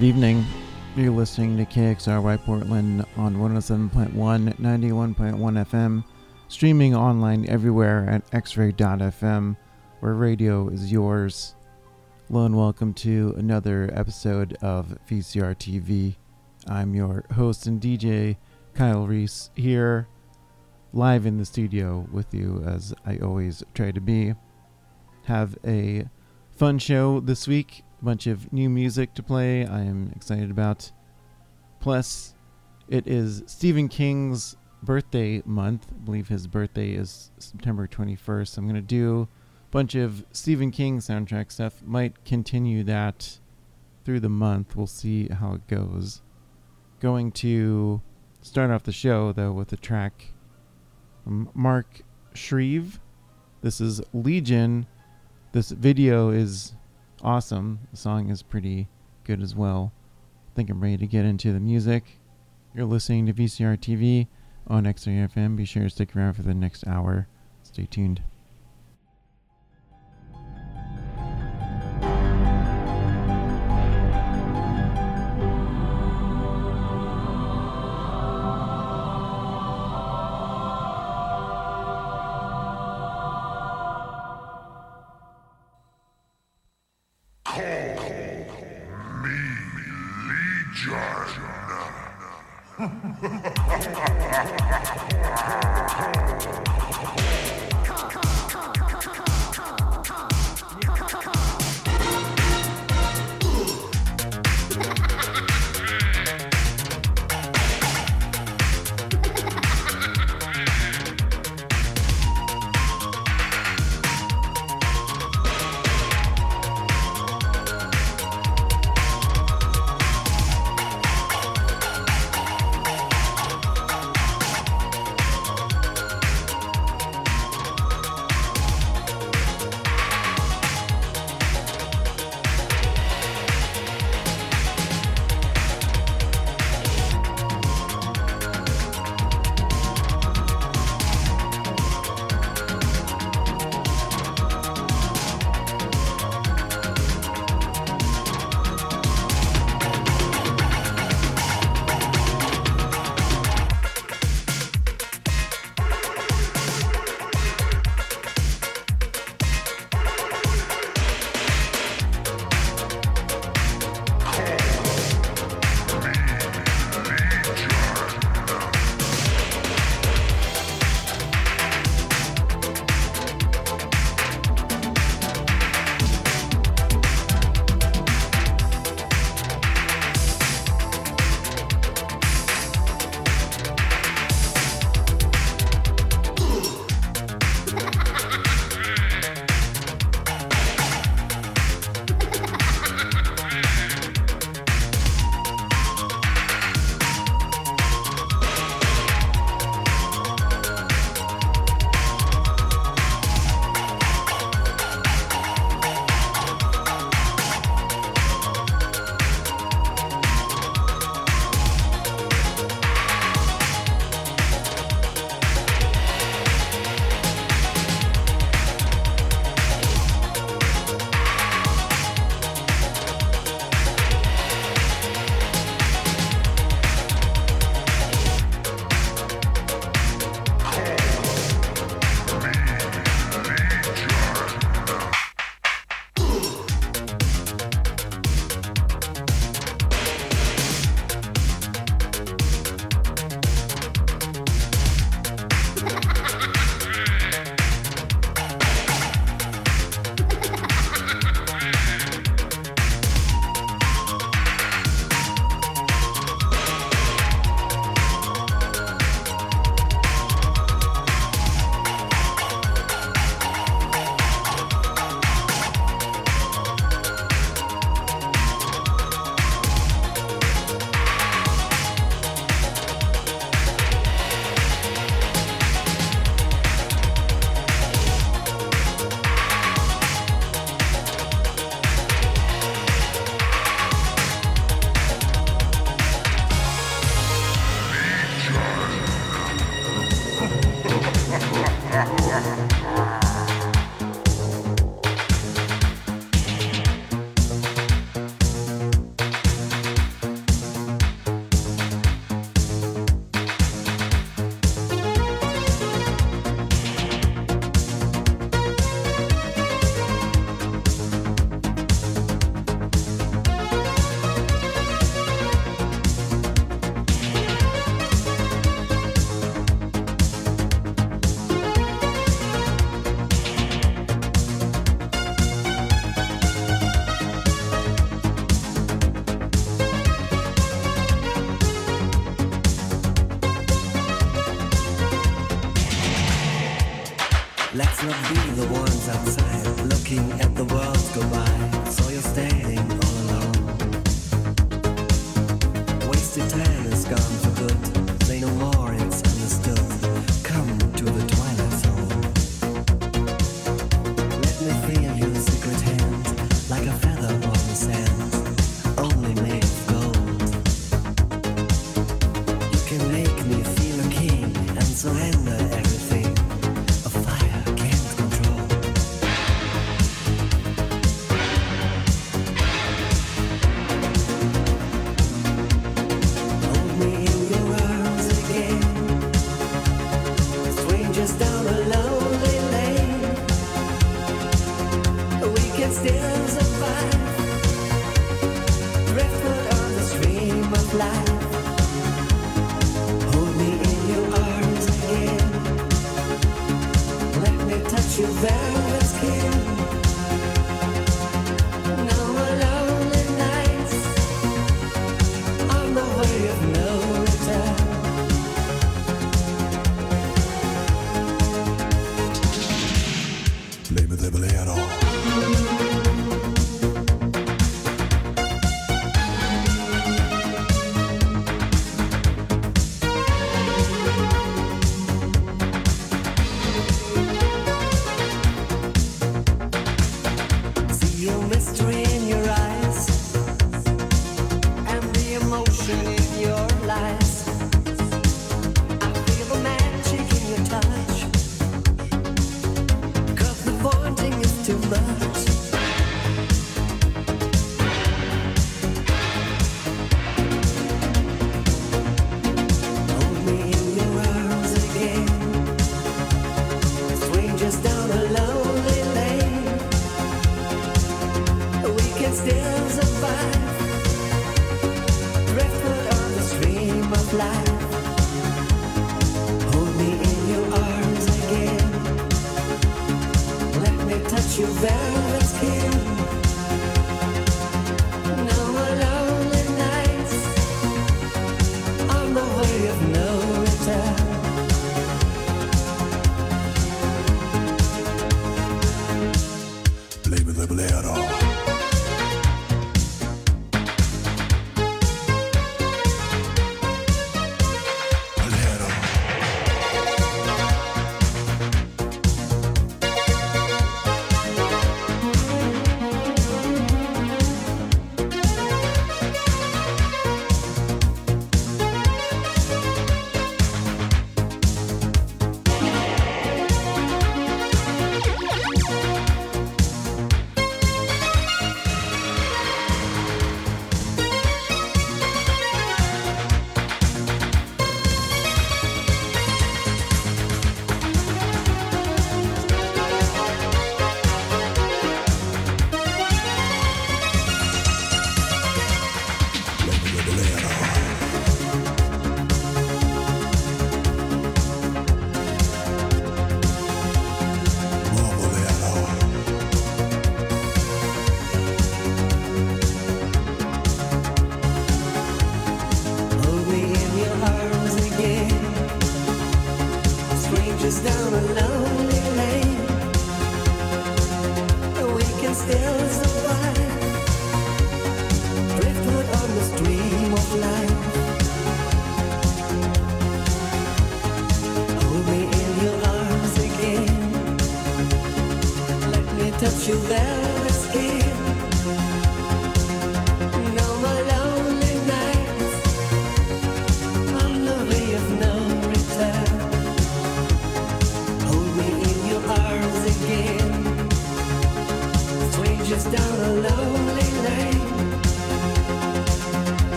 Good evening. You're listening to KXRY Portland on 107.1, 91.1 FM, streaming online everywhere at xray.fm, where radio is yours. Hello and welcome to another episode of VCR TV. I'm your host and DJ, Kyle Reese, here live in the studio with you as I always try to be. Have a fun show this week bunch of new music to play I am excited about. Plus, it is Stephen King's birthday month. I believe his birthday is September 21st. I'm going to do a bunch of Stephen King soundtrack stuff. Might continue that through the month. We'll see how it goes. Going to start off the show, though, with a track from Mark Shreeve. This is Legion. This video is awesome. The song is pretty good as well. I think I'm ready to get into the music. You're listening to VCR TV on XRFM. Be sure to stick around for the next hour. Stay tuned.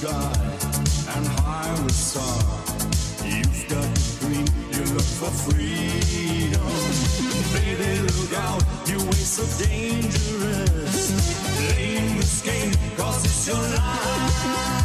sky and high with star. You've got the dream, you look for freedom. Baby, look out, your way so dangerous. Playing this game, cause it's your life.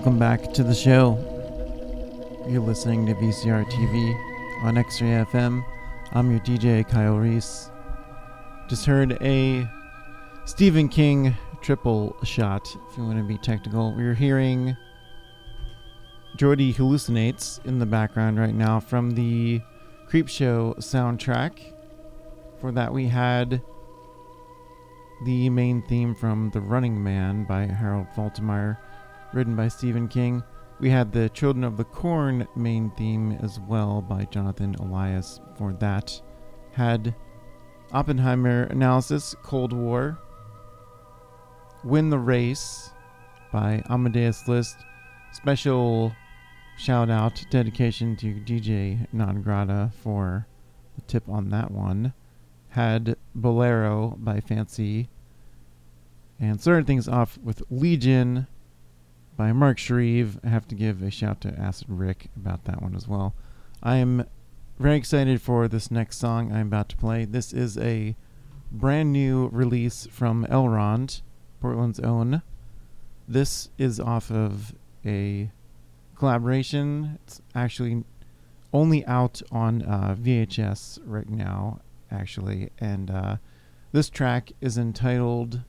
Welcome back to the show. You're listening to VCR TV on X-Ray FM. I'm your DJ Kyle Reese. Just heard a Stephen King triple shot, if you want to be technical. We're hearing Jordy hallucinates in the background right now from the Creepshow soundtrack. For that, we had the main theme from The Running Man by Harold Faltermeyer written by Stephen King. We had the Children of the Corn main theme as well by Jonathan Elias. For that, had Oppenheimer analysis, Cold War, Win the Race by Amadeus Liszt. Special shout out, dedication to DJ Non Grata for the tip on that one. Had Bolero by Fancy. And started things off with Legion by Mark Shreeve. I have to give a shout to Acid Rick about that one as well. I am very excited for this next song I'm about to play. This is a brand new release from Elrond, Portland's own. This is off of a collaboration. It's actually only out on uh, VHS right now, actually. And uh, this track is entitled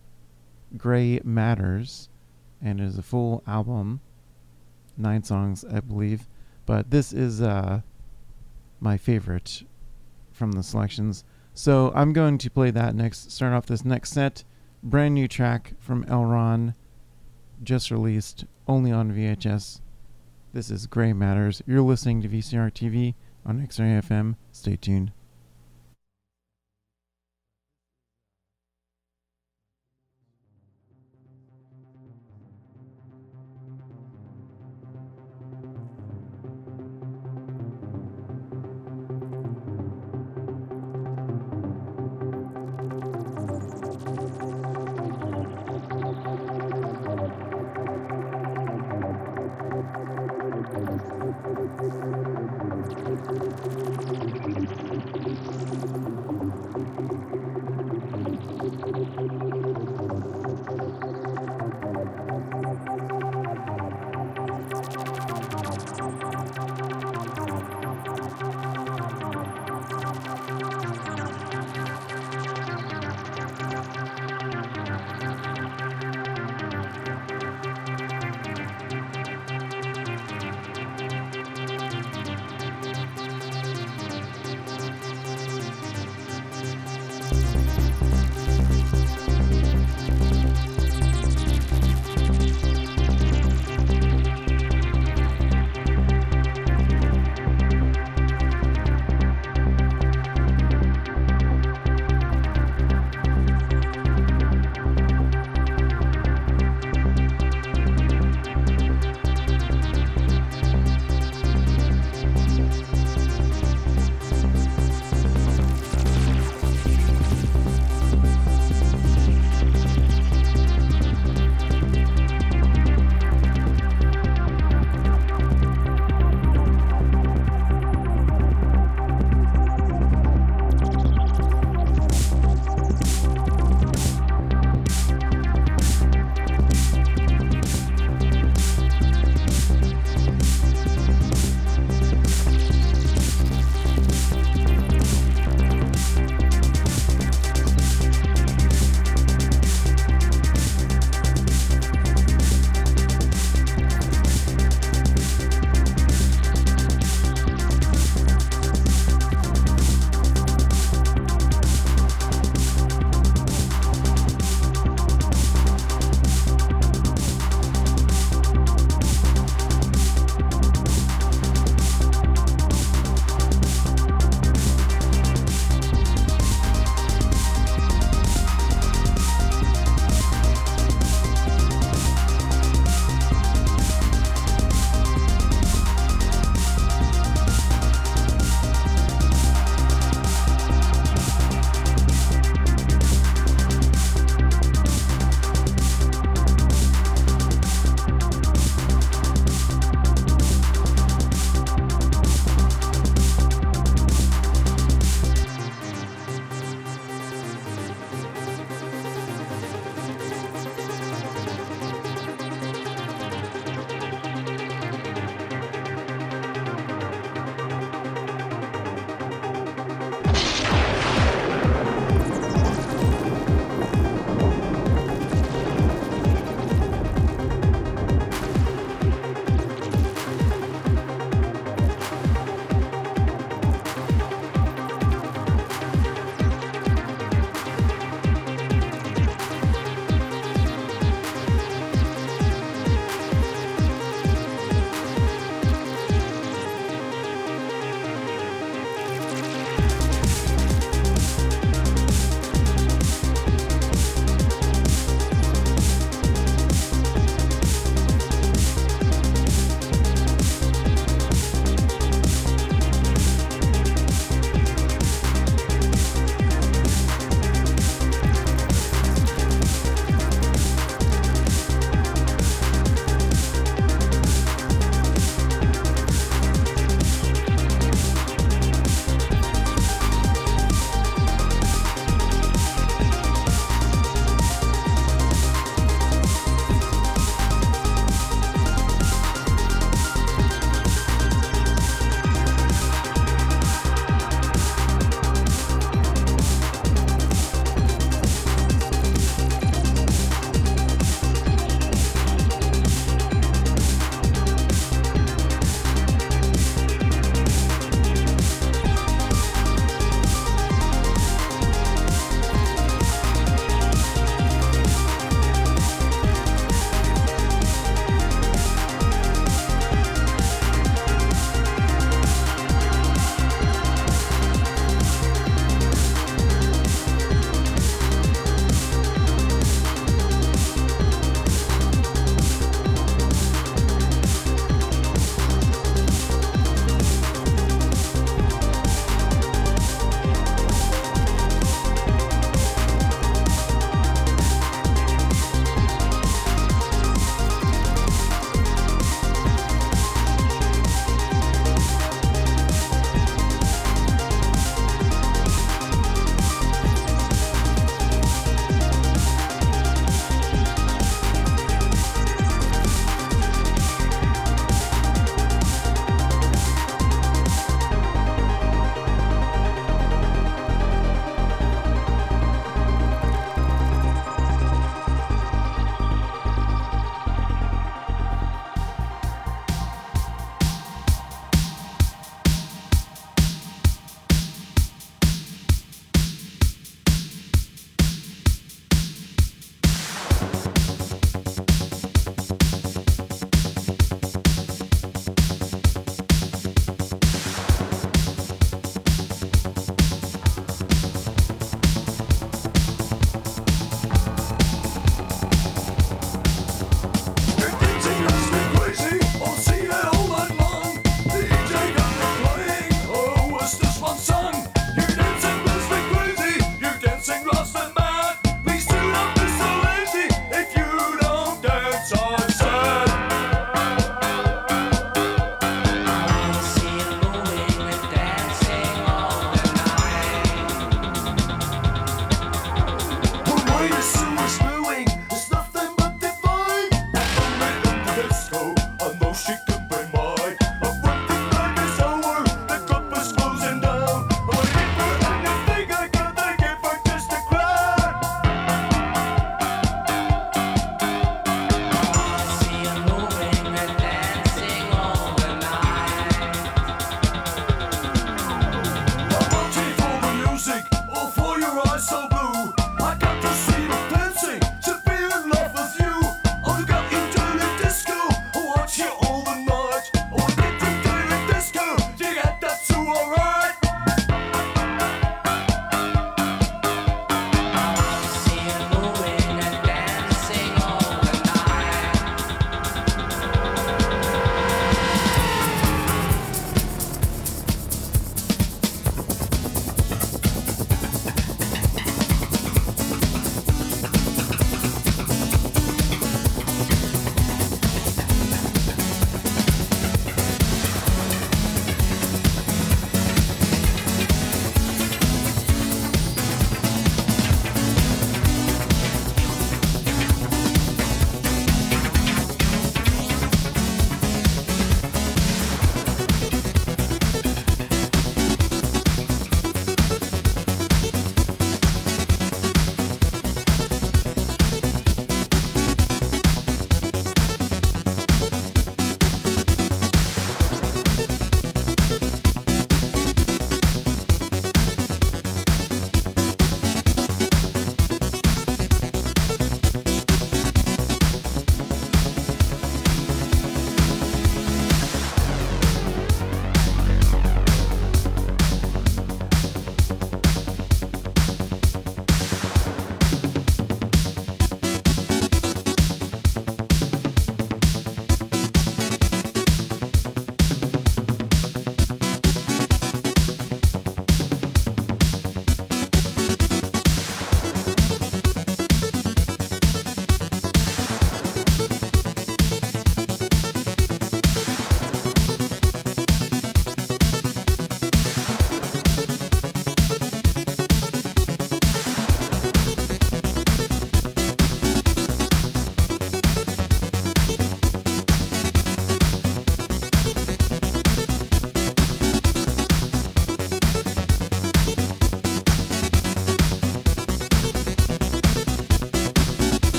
Gray Matters and it is a full album, nine songs, I believe. But this is uh, my favorite from the selections. So I'm going to play that next. Start off this next set. Brand new track from Elrond, just released, only on VHS. This is Gray Matters. You're listening to VCR TV on X-Ray Stay tuned.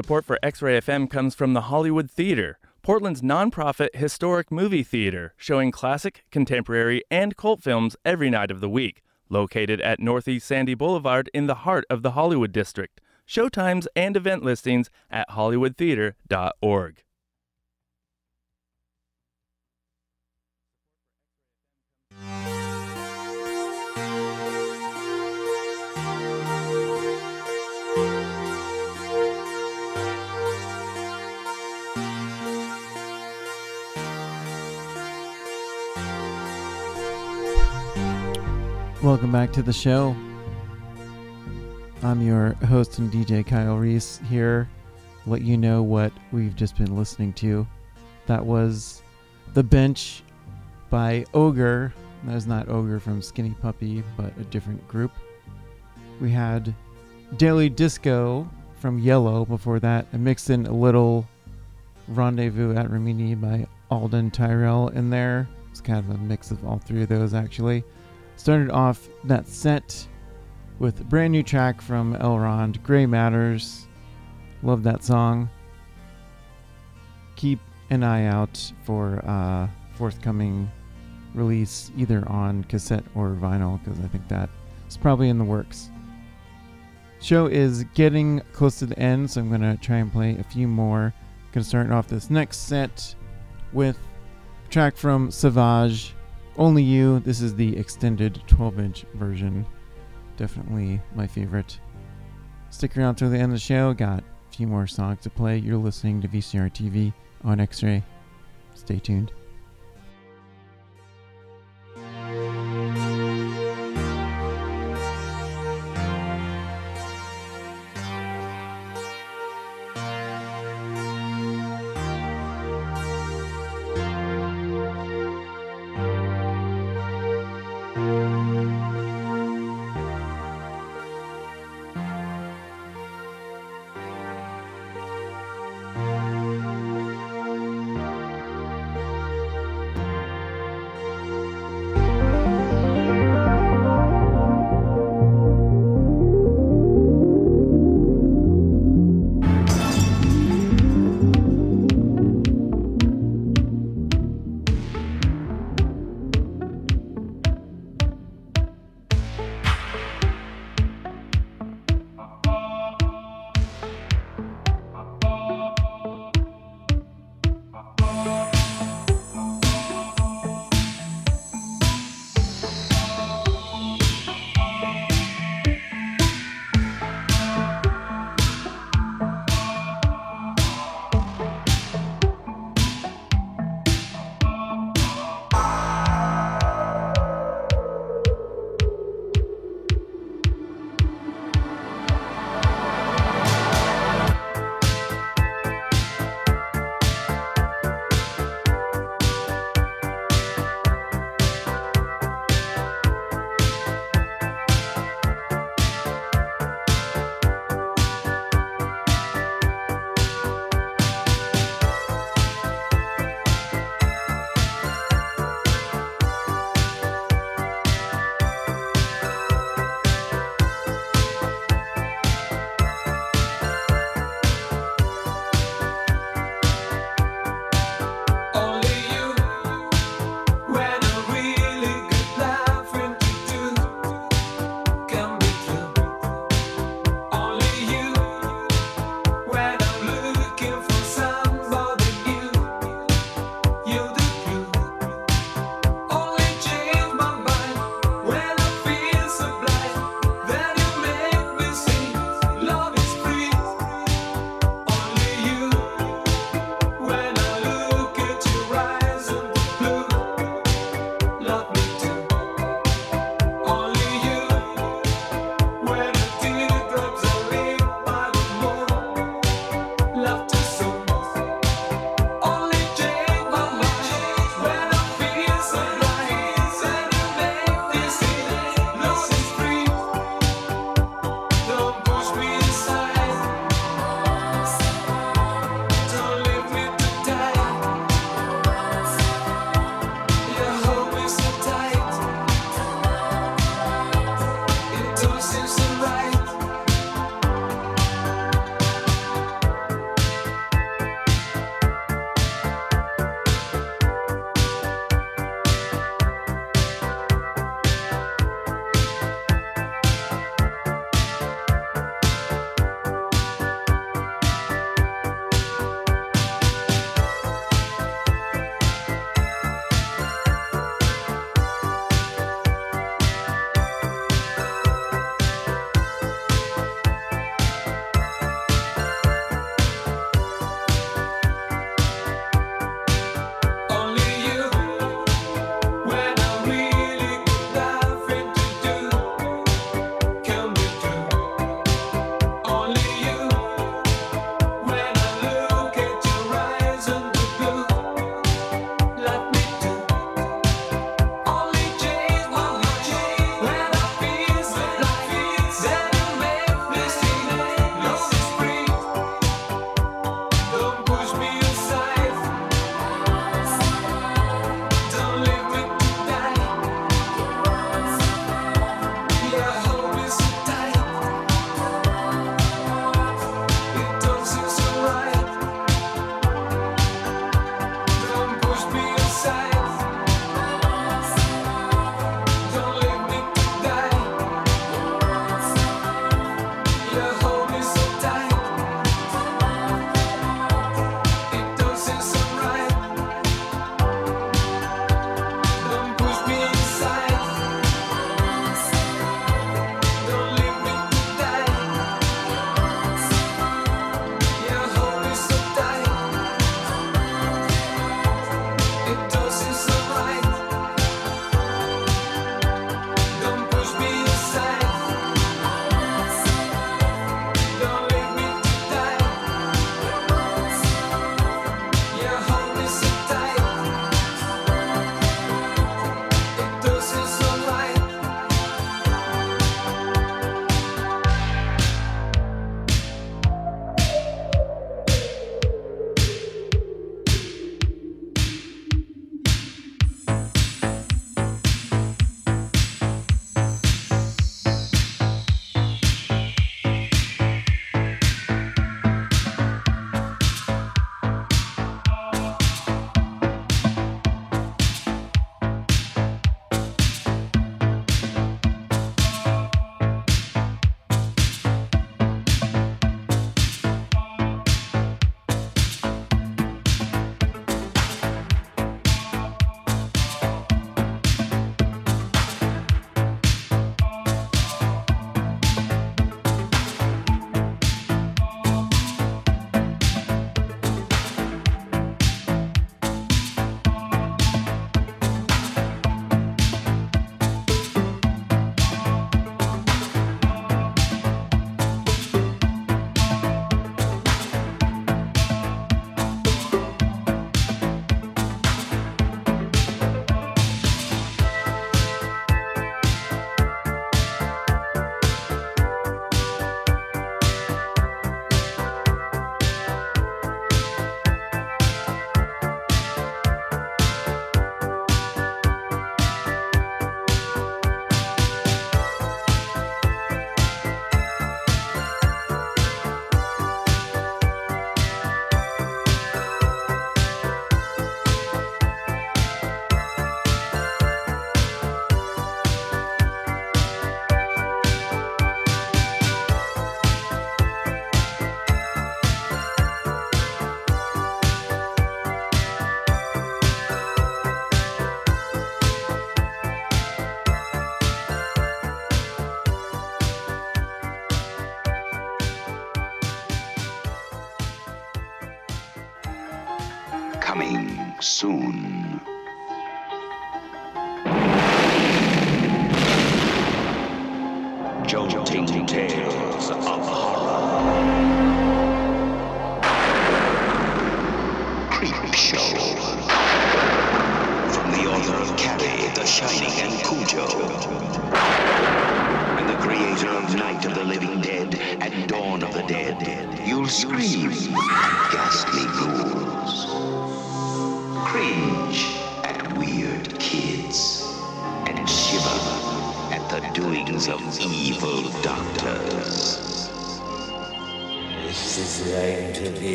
Support for X Ray FM comes from the Hollywood Theater, Portland's nonprofit historic movie theater, showing classic, contemporary, and cult films every night of the week. Located at Northeast Sandy Boulevard in the heart of the Hollywood District. Showtimes and event listings at hollywoodtheater.org. Welcome back to the show. I'm your host and DJ Kyle Reese here. Let you know what we've just been listening to. That was The Bench by Ogre. That is not Ogre from Skinny Puppy, but a different group. We had Daily Disco from Yello before that. I mixed in a little Rendezvous at Rimini by Alden Tyrell in there. It's kind of a mix of all three of those actually. Started off that set with a brand new track from Elrond, Gray Matters. Love that song. Keep an eye out for uh, forthcoming release either on cassette or vinyl because I think that is probably in the works. Show is getting close to the end, so I'm going to try and play a few more. Going to start off this next set with track from Savage only You. This is the extended 12 inch version. Definitely my favorite. Stick around till the end of the show. Got a few more songs to play. You're listening to VCR TV on X Ray. Stay tuned.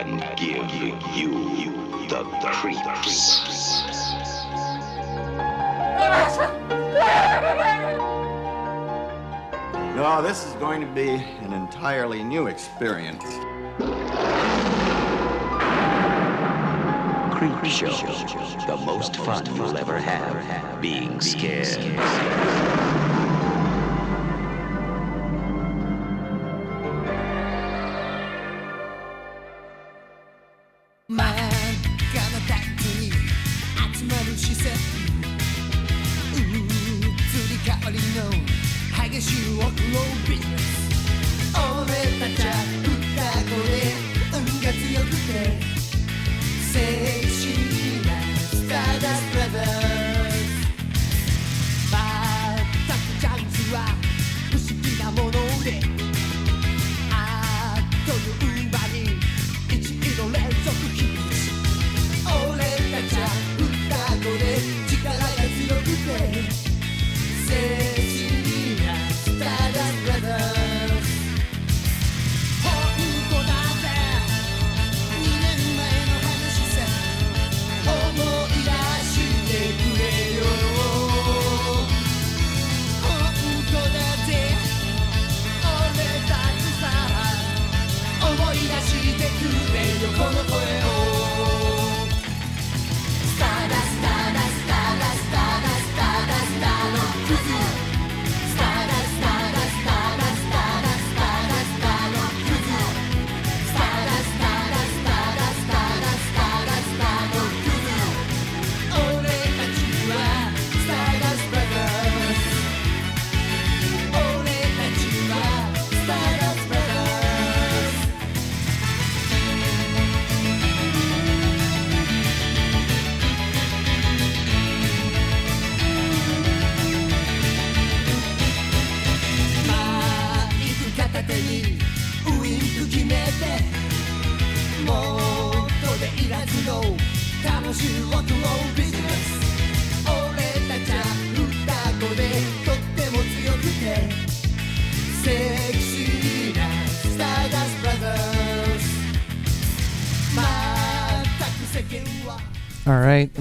and give you the creeps. No, this is going to be an entirely new experience. Creep Show, the most fun you'll ever have being scared.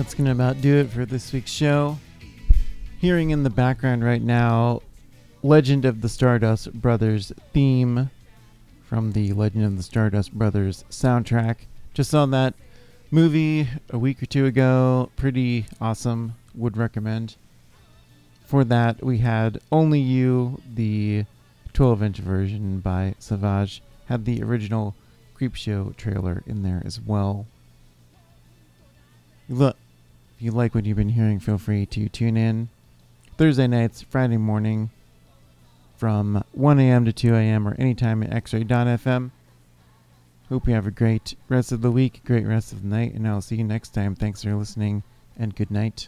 that's going to about do it for this week's show. Hearing in the background right now, Legend of the Stardust Brothers theme from the Legend of the Stardust Brothers soundtrack. Just saw that movie a week or two ago. Pretty awesome. Would recommend. For that, we had Only You, the 12 inch version by Savage, had the original Creepshow trailer in there as well. Look, if you like what you've been hearing, feel free to tune in Thursday nights, Friday morning from 1 a.m. to 2 a.m. or anytime at xray.fm. Hope you have a great rest of the week, great rest of the night, and I'll see you next time. Thanks for listening and good night.